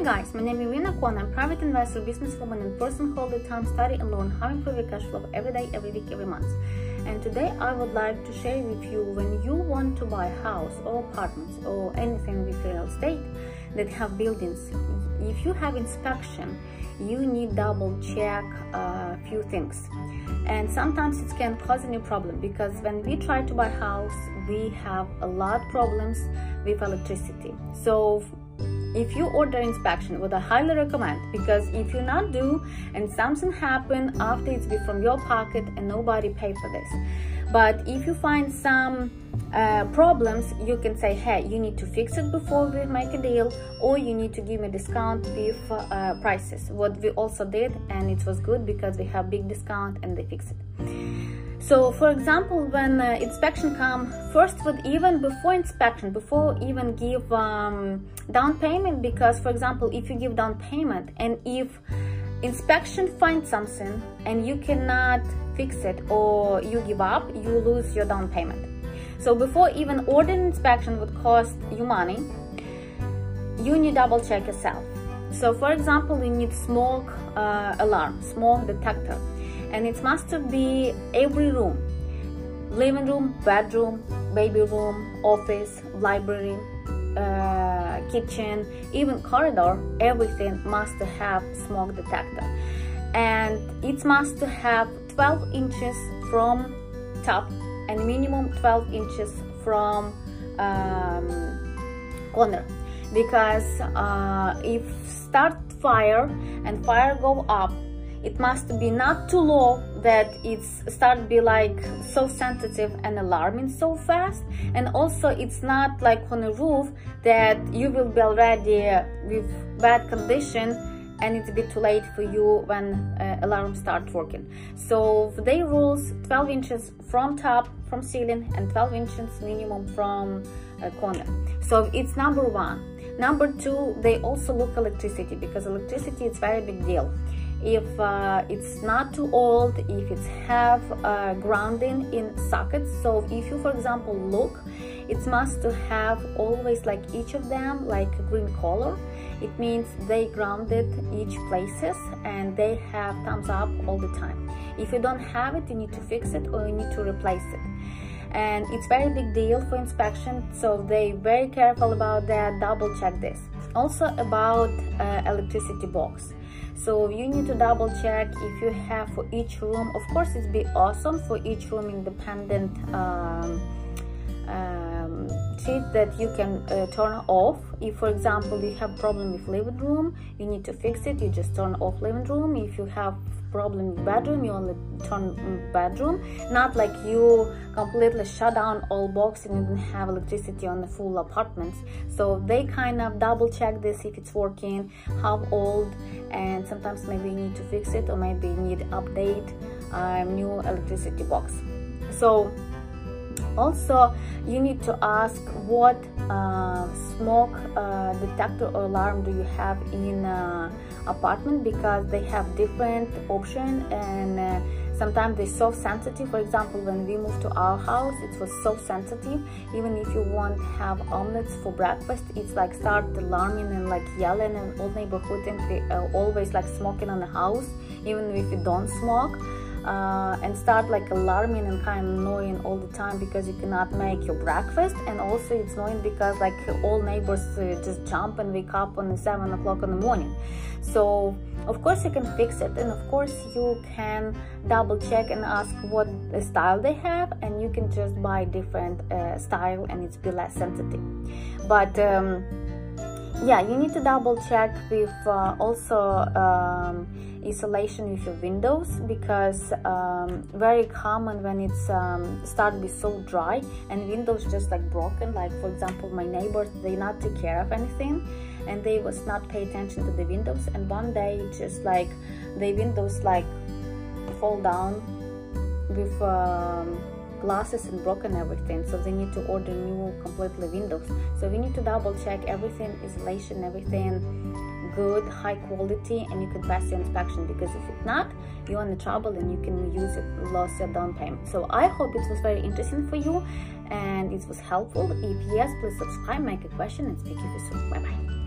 Hi guys, my name is Irina Kwon. I'm private investor, businesswoman, and person who all the time study and learn how to improve your cash flow every day, every week, every month. And today I would like to share with you when you want to buy a house or apartments or anything with real estate that have buildings. If you have inspection, you need double check a few things and sometimes it can cause a new problem because when we try to buy a house we have a lot problems with electricity so if you order inspection would i highly recommend because if you not do and something happen after it's be from your pocket and nobody pay for this. But if you find some uh, problems you can say hey you need to fix it before we make a deal or you need to give me discount with uh, prices. What we also did and it was good because we have big discount and they fix it so for example when uh, inspection come first would even before inspection before even give um, down payment because for example if you give down payment and if inspection finds something and you cannot fix it or you give up you lose your down payment so before even ordering inspection would cost you money, you need double check yourself. So for example, you need smoke uh, alarm, smoke detector, and it must be every room, living room, bedroom, baby room, office, library, uh, kitchen, even corridor, everything must have smoke detector. And it must have 12 inches from top and minimum 12 inches from um, corner because uh, if start fire and fire go up it must be not too low that it's start be like so sensitive and alarming so fast. And also it's not like on a roof that you will be already with bad condition and it's a bit too late for you when uh, alarm starts working. So they rules 12 inches from top from ceiling and 12 inches minimum from a corner. So it's number one. Number two they also look electricity because electricity is very big deal if uh, it's not too old if it's have uh, grounding in sockets. So if you for example look it must to have always like each of them like green color. It means they grounded each places and they have thumbs up all the time. If you don't have it you need to fix it or you need to replace it. And it's very big deal for inspection so they very careful about that double check this. Also about uh, electricity box so you need to double check if you have for each room. Of course it's be awesome for each room independent um, um, sheet that you can uh, turn off. If for example you have problem with living room you need to fix it. You just turn off living room. If you have problem with bedroom you only turn bedroom. Not like you completely shut down all box and you don't have electricity on the full apartments. So they kind of double check this if it's working how old and sometimes maybe you need to fix it or maybe you need update um, new electricity box. So also you need to ask what uh, smoke uh, detector or alarm do you have in uh, apartment because they have different option and uh, sometimes they're so sensitive. For example when we moved to our house it was so sensitive. Even if you want have omelets for breakfast it's like start alarming and like yelling and all neighborhood and uh, always like smoking on the house even if you don't smoke uh, and start like alarming and kind of annoying all the time because you cannot make your breakfast. And also it's annoying because like all neighbors uh, just jump and wake up on the 7 o'clock in the morning. So of course you can fix it. And of course you can double check and ask what style they have. And you can just buy different uh, style and it's be less sensitive. But um, yeah you need to double check with uh, also um, insulation with your windows because um, very common when it's um, start to be so dry and windows just like broken. Like for example my neighbors they not take care of anything and they was not pay attention to the windows and one day just like the windows like fall down with um, glasses and broken everything so they need to order new completely windows. So we need to double check everything insulation everything good high quality and you can pass your inspection because if it's not you're in trouble and you can use it lost your down payment. So i hope it was very interesting for you and it was helpful. If yes please subscribe make a question and speak to you soon. Bye bye